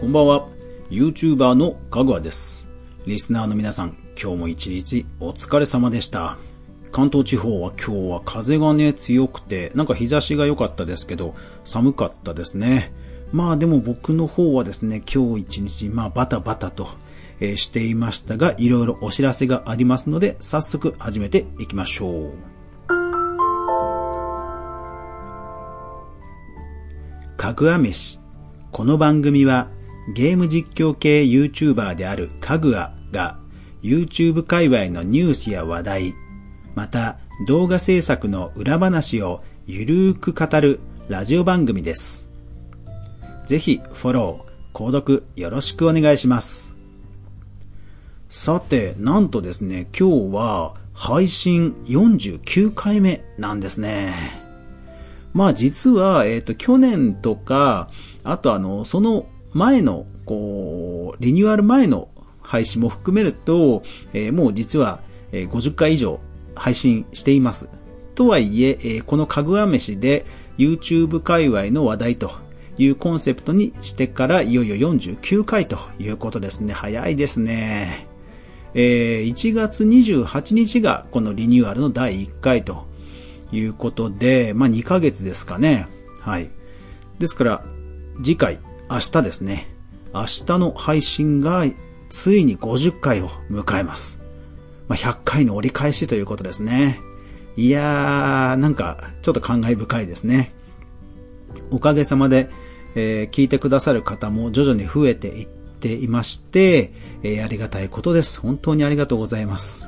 こんばんは。YouTuber のかぐわです。リスナーの皆さん、今日も一日お疲れ様でした。関東地方は今日は風がね強くて、なんか日差しが良かったですけど、寒かったですね。まあでも僕の方はですね、今日一日、まあバタバタと、えーしていましたが、いろいろお知らせがありますので、早速始めていきましょう。かぐわ飯。この番組はゲーム実況系 YouTuber であるかぐわが YouTube 界隈のニュースや話題、また動画制作の裏話をゆるーく語るラジオ番組です。ぜひフォロー、購読よろしくお願いします。さて、なんとですね、今日は配信49回目なんですね。まあ実は、えっ、と、去年とか、あとあの、その前の、こう、リニューアル前の配信も含めると、えーもう実は、えー50回以上配信しています。とはいえ、えこのかぐわ飯で YouTube 界隈の話題というコンセプトにしてからいよいよ49回ということですね。早いですね。えー1月28日がこのリニューアルの第1回ということで、まあ2ヶ月ですかね。はい。ですから、次回、明日ですね。明日の配信がついに50回を迎えます。まあ、100回の折り返しということですね。いやー、なんか、ちょっと感慨深いですね。おかげさまで、えー聞いてくださる方も徐々に増えていっていまして、えーありがたいことです。本当にありがとうございます。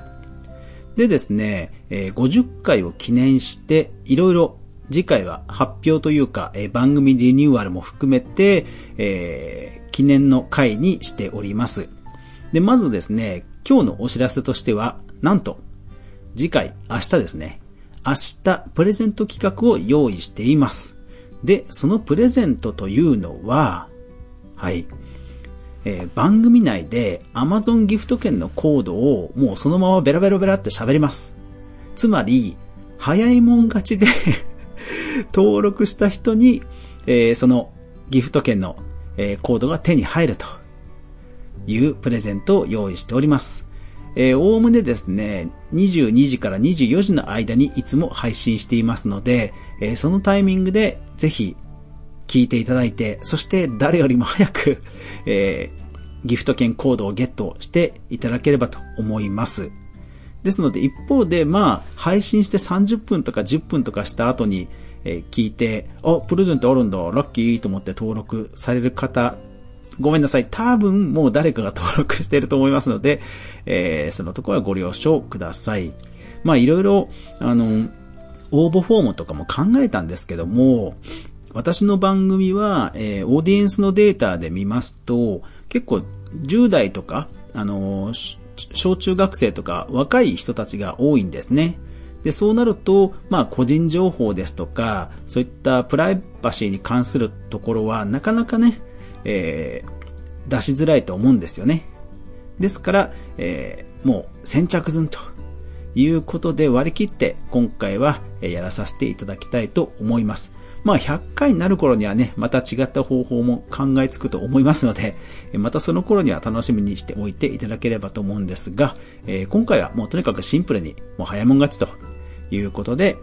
でですね、え50回を記念して、いろいろ次回は発表というか、えー番組リニューアルも含めて、えー記念の回にしております。で、まずですね、今日のお知らせとしては、なんと、次回、明日ですね、明日、プレゼント企画を用意しています。で、そのプレゼントというのは、はい、えー番組内で Amazon ギフト券のコードをもうそのままベラベラベラって喋ります。つまり、早いもん勝ちで登録した人に、えーそのギフト券の、えーコードが手に入るというプレゼントを用意しております。えー、おおむねですね、22時から24時の間にいつも配信していますので、えーそのタイミングでぜひ聞いていただいて、そして誰よりも早く、えーギフト券コードをゲットしていただければと思います。ですので一方で、まあ、配信して30分とか10分とかした後に、え聞いて、あ、プレゼントあるんだ、ラッキーと思って登録される方、ごめんなさい。多分もう誰かが登録してると思いますので、えーそのところはご了承ください。まあいろいろ、あの、応募フォームとかも考えたんですけども、私の番組は、えーオーディエンスのデータで見ますと、結構10代とか、あの、小中学生とか若い人たちが多いんですね。で、そうなると、まあ、個人情報ですとか、そういったプライバシーに関するところは、なかなかね、えー出しづらいと思うんですよね。ですから、えーもう先着順ということで割り切って今回はやらさせていただきたいと思います。まあ100回になる頃にはね、また違った方法も考えつくと思いますので、またその頃には楽しみにしておいていただければと思うんですが、えー今回はもうとにかくシンプルにもう早もん勝ちということで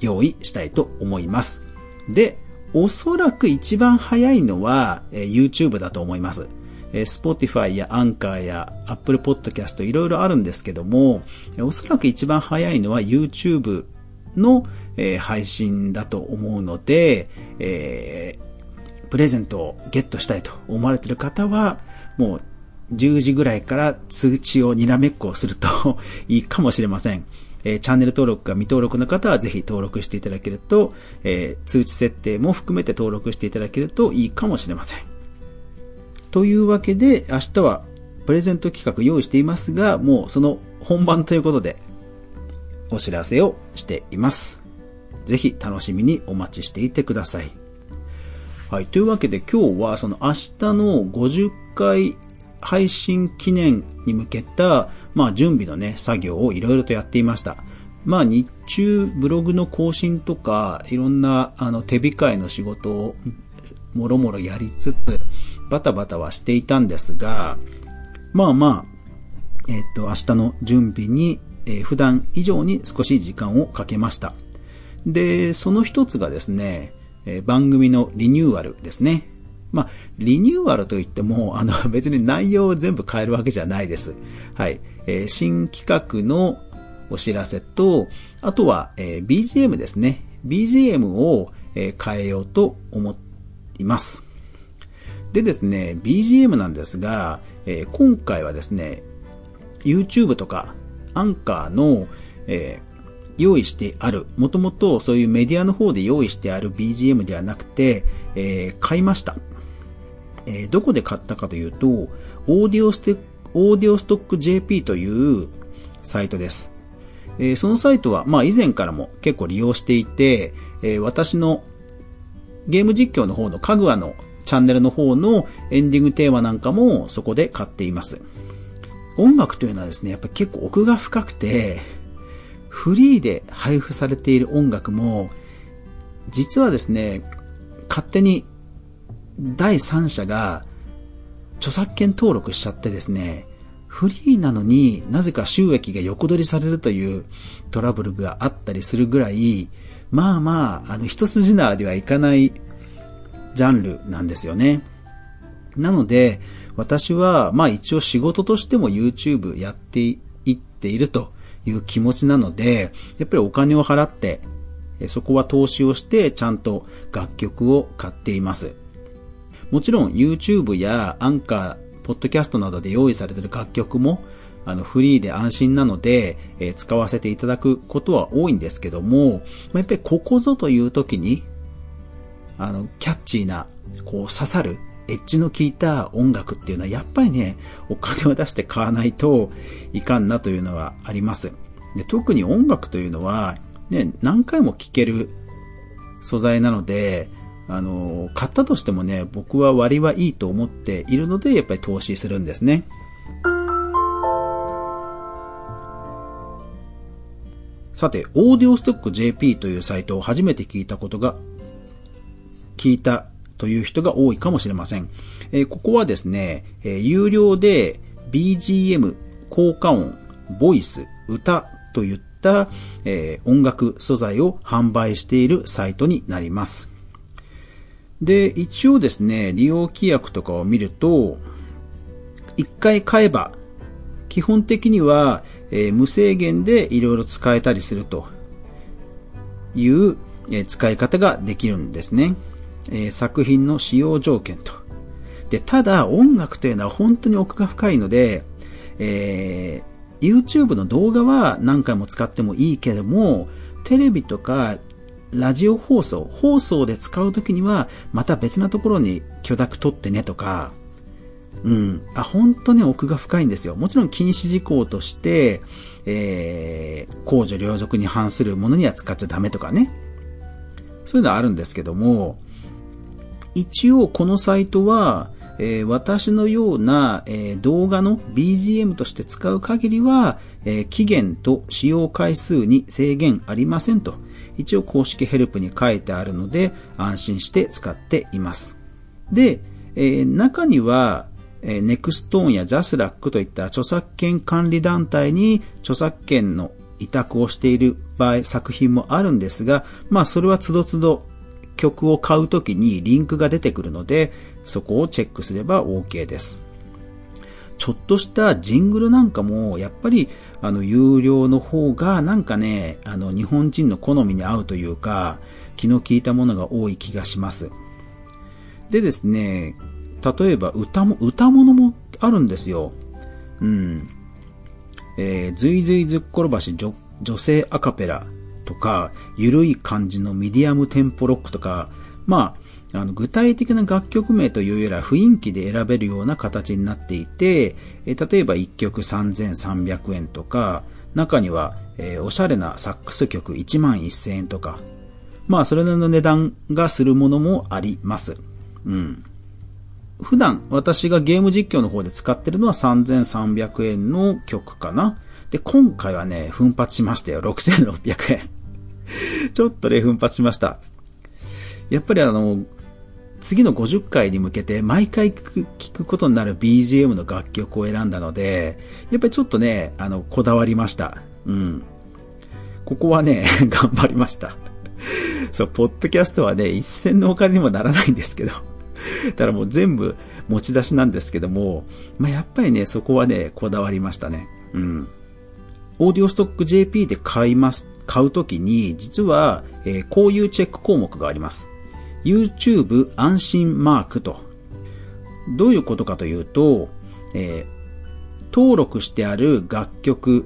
用意したいと思います。で、おそらく一番早いのは、え YouTube だと思います。え Spotify や Anchor や Apple Podcast いろいろあるんですけども、おそらく一番早いのは YouTube の、え配信だと思うので、えープレゼントをゲットしたいと思われている方は、もう10時ぐらいから通知をにらめっこをするといいかもしれません。えチャンネル登録が未登録の方はぜひ登録していただけると、え通知設定も含めて登録していただけるといいかもしれません。というわけで、明日はプレゼント企画用意していますが、もうその本番ということで、お知らせをしています。ぜひ楽しみにお待ちしていてください。はい。というわけで今日はその明日の50回配信記念に向けた、まあ準備のね、作業をいろいろとやっていました。まあ日中ブログの更新とか、いろんなあの手控えの仕事をもろもろやりつつ、バタバタはしていたんですが、まあまあ、えっ、と、明日の準備に、えー、普段以上に少し時間をかけました。で、その一つがですね、えー、番組のリニューアルですね。まあ、リニューアルといっても、あの、別に内容を全部変えるわけじゃないです。はい。えー、新企画のお知らせと、あとは、えー、BGM ですね。BGM を、えー、変えようと思います。でですね、BGM なんですが、えー、今回はですね、YouTube とかアンカーの、えー、用意してある、もともとそういうメディアの方で用意してある BGM ではなくて、えー、買いました。えー、どこで買ったかというと、オーディオステオーディオストック JP というサイトです。えー、そのサイトは、まあ以前からも結構利用していて、えー、私のゲーム実況の方のカグアのチャンネルの方のエンディングテーマなんかもそこで買っています。音楽というのはですね、やっぱ結構奥が深くて、フリーで配布されている音楽も、実はですね、勝手に第三者が著作権登録しちゃってですね、フリーなのになぜか収益が横取りされるというトラブルがあったりするぐらい、まあまあ、あの一筋縄ではいかないジャンルなんですよね。なので、私は、まあ一応仕事としても YouTube やっていっているという気持ちなので、やっぱりお金を払って、そこは投資をしてちゃんと楽曲を買っています。もちろん YouTube やアンカー、ポッドキャストなどで用意されている楽曲もあのフリーで安心なので、えー、使わせていただくことは多いんですけども、まあ、やっぱりここぞという時に、あの、キャッチーな、こう刺さる、エッジの効いた音楽っていうのはやっぱりね、お金を出して買わないといかんなというのはあります。で特に音楽というのは、ね、何回も聴ける素材なので、あの、買ったとしてもね、僕は割はいいと思っているので、やっぱり投資するんですね。さて、オーディオストック JP というサイトを初めて聞いたことが聞いたという人が多いかもしれません。えー、ここはですね、えー、有料で BGM、効果音、ボイス、歌といった、えー、音楽素材を販売しているサイトになります。で、一応ですね、利用規約とかを見ると、一回買えば、基本的には、えー、無制限でいろいろ使えたりするという、えー、使い方ができるんですね。えー、作品の使用条件と。で、ただ音楽というのは本当に奥が深いので、えー、YouTube の動画は何回も使ってもいいけども、テレビとかラジオ放送、放送で使うときには、また別なところに許諾取ってねとか、うん。あ、本当ね、奥が深いんですよ。もちろん禁止事項として、えー、公序良俗に反するものには使っちゃダメとかね。そういうのはあるんですけども、一応このサイトは、えー、私のような、えー、動画の BGM として使う限りは、えー、期限と使用回数に制限ありませんと、一応公式ヘルプに書いてあるので、安心して使っています。で、え中には、えネクストーンやジャスラックといった著作権管理団体に著作権の委託をしている場合、作品もあるんですが、まあそれは都度都度曲を買うときにリンクが出てくるので、そこをチェックすれば OK です。ちょっとしたジングルなんかも、やっぱり、あの、有料の方が、なんかね、あの、日本人の好みに合うというか、気の利いたものが多い気がします。でですね、例えば歌も、歌物もあるんですよ。うん。えー、ずいずいずっころばし女女性アカペラとか、ゆるい感じのミディアムテンポロックとか、まあ、あの具体的な楽曲名というよりは雰囲気で選べるような形になっていて、え例えば1曲3300円とか、中には、え、おしゃれなサックス曲1万1000円とか、まあそれなりの値段がするものもあります。うん。普段私がゲーム実況の方で使ってるのは3300円の曲かな。で、今回はね、奮発しましたよ。6600円。ちょっとね、奮発しました。やっぱりあの、次の50回に向けて毎回聴くことになる BGM の楽曲を選んだので、やっぱりちょっとね、あの、こだわりました。うん。ここはね、頑張りました。そう、ポッドキャストはね、一銭のお金にもならないんですけど。だもう全部持ち出しなんですけども、まあ、やっぱりね、そこはね、こだわりましたね。うん。オーディオストック JP で買います、買うときに、実は、えー、こういうチェック項目があります。YouTube 安心マークと。どういうことかというと、えー、登録してある楽曲、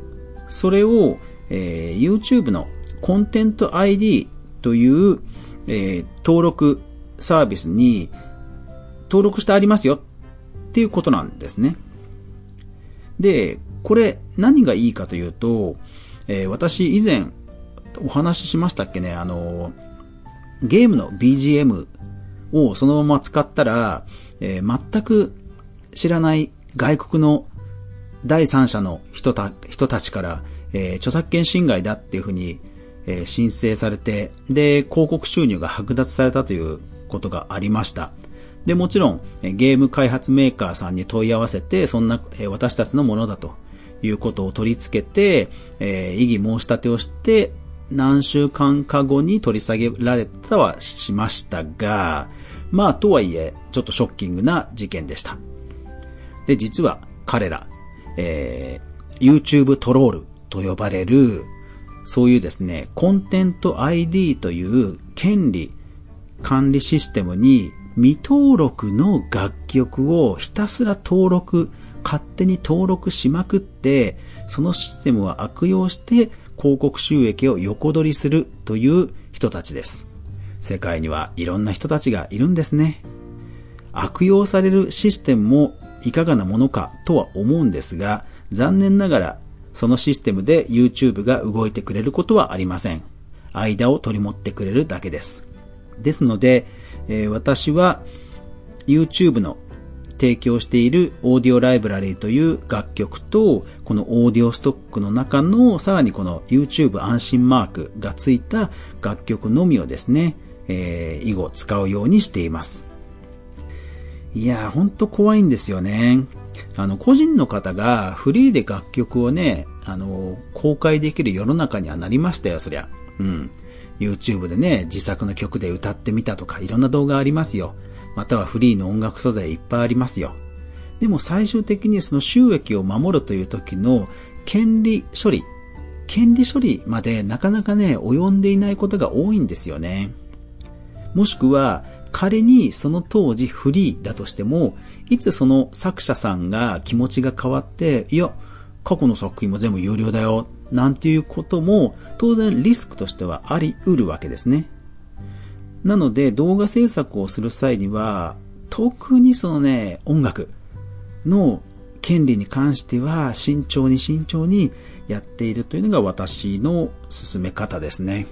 それを、えー、YouTube のコンテント ID という、えー、登録サービスに登録してありますよっていうことなんですね。で、これ何がいいかというと、えー、私以前お話ししましたっけね、あの、ゲームの BGM をそのまま使ったら、えー、全く知らない外国の第三者の人た人たちから、えー、著作権侵害だっていうふうに、えー、申請されて、で、広告収入が剥奪されたということがありました。で、もちろん、ゲーム開発メーカーさんに問い合わせて、そんな、え私たちのものだということを取り付けて、え異議申し立てをして、何週間か後に取り下げられたはしましたが、まあ、とはいえ、ちょっとショッキングな事件でした。で、実は彼ら、えー、YouTube トロールと呼ばれる、そういうですね、コンテント ID という権利管理システムに未登録の楽曲をひたすら登録、勝手に登録しまくって、そのシステムを悪用して広告収益を横取りするという人たちです。世界にはいろんな人たちがいるんですね。悪用されるシステムもいかがなものかとは思うんですが、残念ながらそのシステムで YouTube が動いてくれることはありません。間を取り持ってくれるだけです。ですので、えー、私は YouTube の提供しているオーディオライブラリーという楽曲と、このオーディオストックの中のさらにこの YouTube 安心マークがついた楽曲のみをですね、えー、以後使うようにしています。いやー、ほんと怖いんですよね。あの、個人の方がフリーで楽曲をね、あの、公開できる世の中にはなりましたよ、そりゃ。うん。YouTube でね、自作の曲で歌ってみたとか、いろんな動画ありますよ。またはフリーの音楽素材いっぱいありますよ。でも最終的にその収益を守るという時の権利処理、権利処理までなかなかね、及んでいないことが多いんですよね。もしくは、仮にその当時フリーだとしても、いつその作者さんが気持ちが変わって、いや、過去の作品も全部有料だよ、なんていうことも当然リスクとしてはあり得るわけですね。なので動画制作をする際には、特にそのね、音楽の権利に関しては慎重に慎重にやっているというのが私の進め方ですね。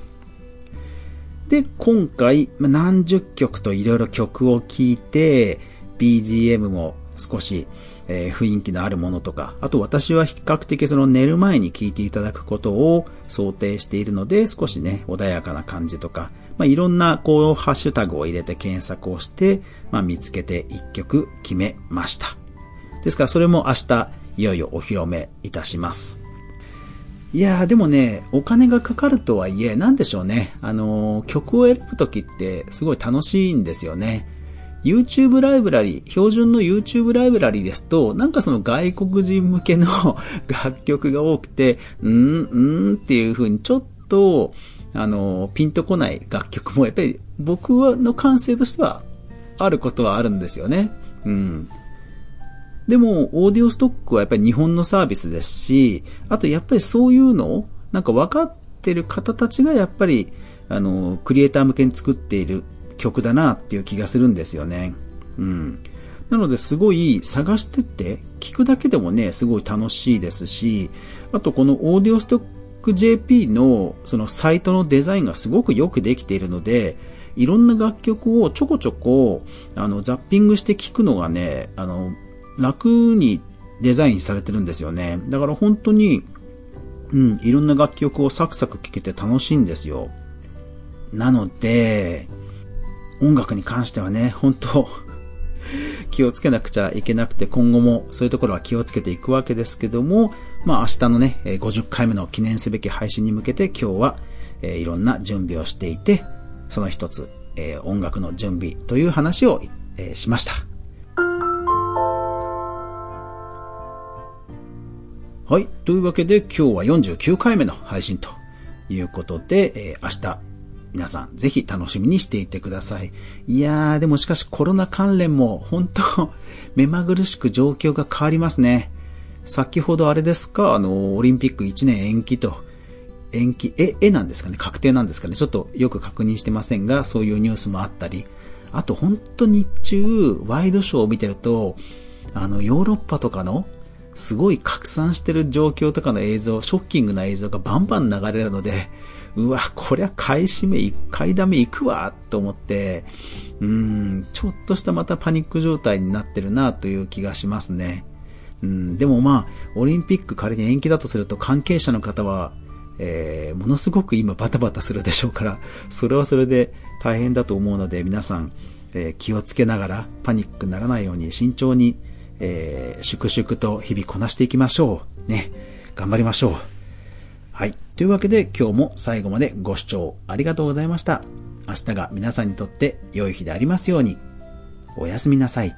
で、今回何十曲といろいろ曲を聴いて BGM も少しえー、雰囲気のあるものとか、あと私は比較的その寝る前に聞いていただくことを想定しているので、少しね、穏やかな感じとか、まあ、いろんなこう、ハッシュタグを入れて検索をして、まあ、見つけて一曲決めました。ですからそれも明日、いよいよお披露目いたします。いやーでもね、お金がかかるとはいえ、なんでしょうね。あのー、曲を選ぶときってすごい楽しいんですよね。YouTube ライブラリー、標準の YouTube ライブラリーですと、なんかその外国人向けの 楽曲が多くて、うん、うんっていう風にちょっと、あの、ピンとこない楽曲もやっぱり僕の感性としてはあることはあるんですよね。うん。でも、オーディオストックはやっぱり日本のサービスですし、あとやっぱりそういうのを、なんか分かってる方たちがやっぱり、あの、クリエイター向けに作っている曲だなっていう気がするんですよね。うん。なのですごい探してって聞くだけでもね、すごい楽しいですし、あとこのオーディオストック JP のそのサイトのデザインがすごくよくできているので、いろんな楽曲をちょこちょこあのザッピングして聞くのがね、あの楽にデザインされてるんですよね。だから本当に、うん、いろんな楽曲をサクサク聴けて楽しいんですよ。なので、音楽に関してはね、本当 気をつけなくちゃいけなくて、今後もそういうところは気をつけていくわけですけども、まあ明日のね、50回目の記念すべき配信に向けて今日は、えー、いろんな準備をしていて、その一つ、えー、音楽の準備という話を、えー、しました。はい。というわけで今日は49回目の配信ということで、えー、明日皆さんぜひ楽しみにしていてください。いやー、でもしかしコロナ関連も本当 目まぐるしく状況が変わりますね。先ほどあれですか、あの、オリンピック1年延期と、延期、え、えなんですかね？確定なんですかね？ちょっとよく確認してませんが、そういうニュースもあったり。あと本当日中、ワイドショーを見てると、あの、ヨーロッパとかの、すごい拡散してる状況とかの映像、ショッキングな映像がバンバン流れるので、うわ、こりゃ買い占め、買いだめ行くわ、と思って、うん、ちょっとしたまたパニック状態になってるな、という気がしますね。うん、でもまあ、オリンピック仮に延期だとすると関係者の方は、えー、ものすごく今バタバタするでしょうから、それはそれで大変だと思うので皆さん、えー、気をつけながらパニックにならないように慎重に、えー、粛々と日々こなしていきましょう。ね。頑張りましょう。というわけで今日も最後までご視聴ありがとうございました。明日が皆さんにとって良い日でありますように。おやすみなさい。